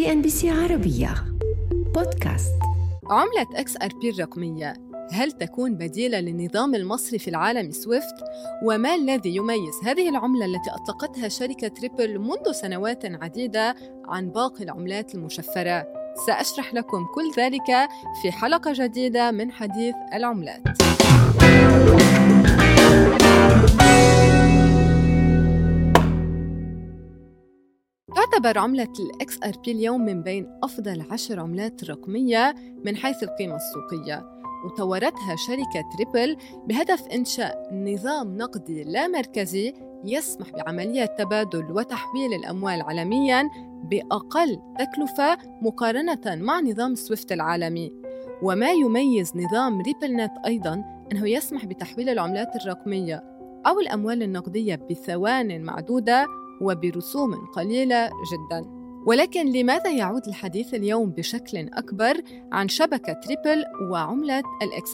CNBC عربية بودكاست عملة XRP الرقمية هل تكون بديلة للنظام المصرفي العالمي Swift؟ وما الذي يميز هذه العملة التي أطلقتها شركة Ripple منذ سنوات عديدة عن باقي العملات المشفرة؟ سأشرح لكم كل ذلك في حلقة جديدة من حديث العملات. تعتبر عملة ال XRP اليوم من بين أفضل عشر عملات رقمية من حيث القيمة السوقية وطورتها شركة Ripple بهدف إنشاء نظام نقدي لا مركزي يسمح بعملية تبادل وتحويل الأموال عالمياً بأقل تكلفة مقارنة مع نظام Swift العالمي. وما يميز نظام RippleNet أيضاً أنه يسمح بتحويل العملات الرقمية أو الأموال النقدية بثوان معدودة وبرسوم قليلة جدا ولكن لماذا يعود الحديث اليوم بشكل أكبر عن شبكة Ripple وعملة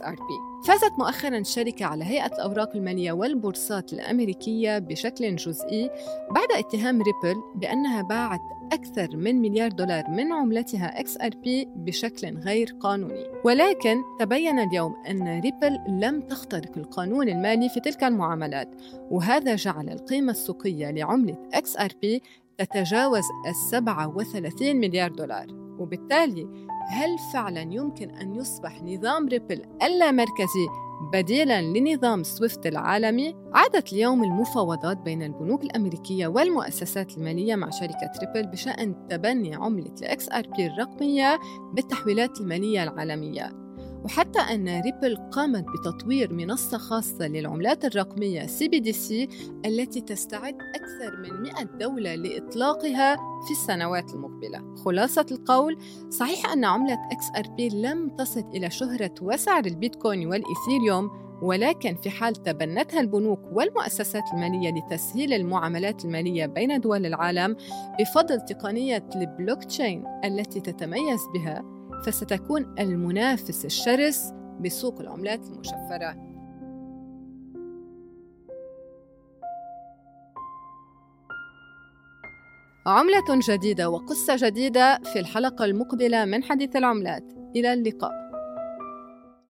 XRP؟ فازت مؤخرا الشركة على هيئة الأوراق المالية والبورصات الأمريكية بشكل جزئي بعد اتهام Ripple بأنها باعت أكثر من مليار دولار من عملتها XRP بشكل غير قانوني. ولكن تبين اليوم أن Ripple لم تخترق القانون المالي في تلك المعاملات وهذا جعل القيمة السوقية لعملة XRP تتجاوز السبعة وثلاثين مليار دولار. وبالتالي هل فعلا يمكن أن يصبح نظام Ripple اللامركزي بديلا لنظام Swift العالمي؟ عادت اليوم المفاوضات بين البنوك الأمريكية والمؤسسات المالية مع شركة Ripple بشأن تبني عملة XRP الرقمية بالتحويلات المالية العالمية. وحتى أن Ripple قامت بتطوير منصة خاصة للعملات الرقمية C التي تستعد أكثر من 100 دولة لإطلاقها في السنوات المقبلة. خلاصة القول صحيح أن عملة XRP لم تصل إلى شهرة وسعر البيتكوين والإيثيريوم ولكن في حال تبنتها البنوك والمؤسسات المالية لتسهيل المعاملات المالية بين دول العالم بفضل تقنية البلوك تشين التي تتميز بها فستكون المنافس الشرس بسوق العملات المشفرة. عملة جديدة وقصة جديدة في الحلقة المقبلة من حديث العملات. إلى اللقاء.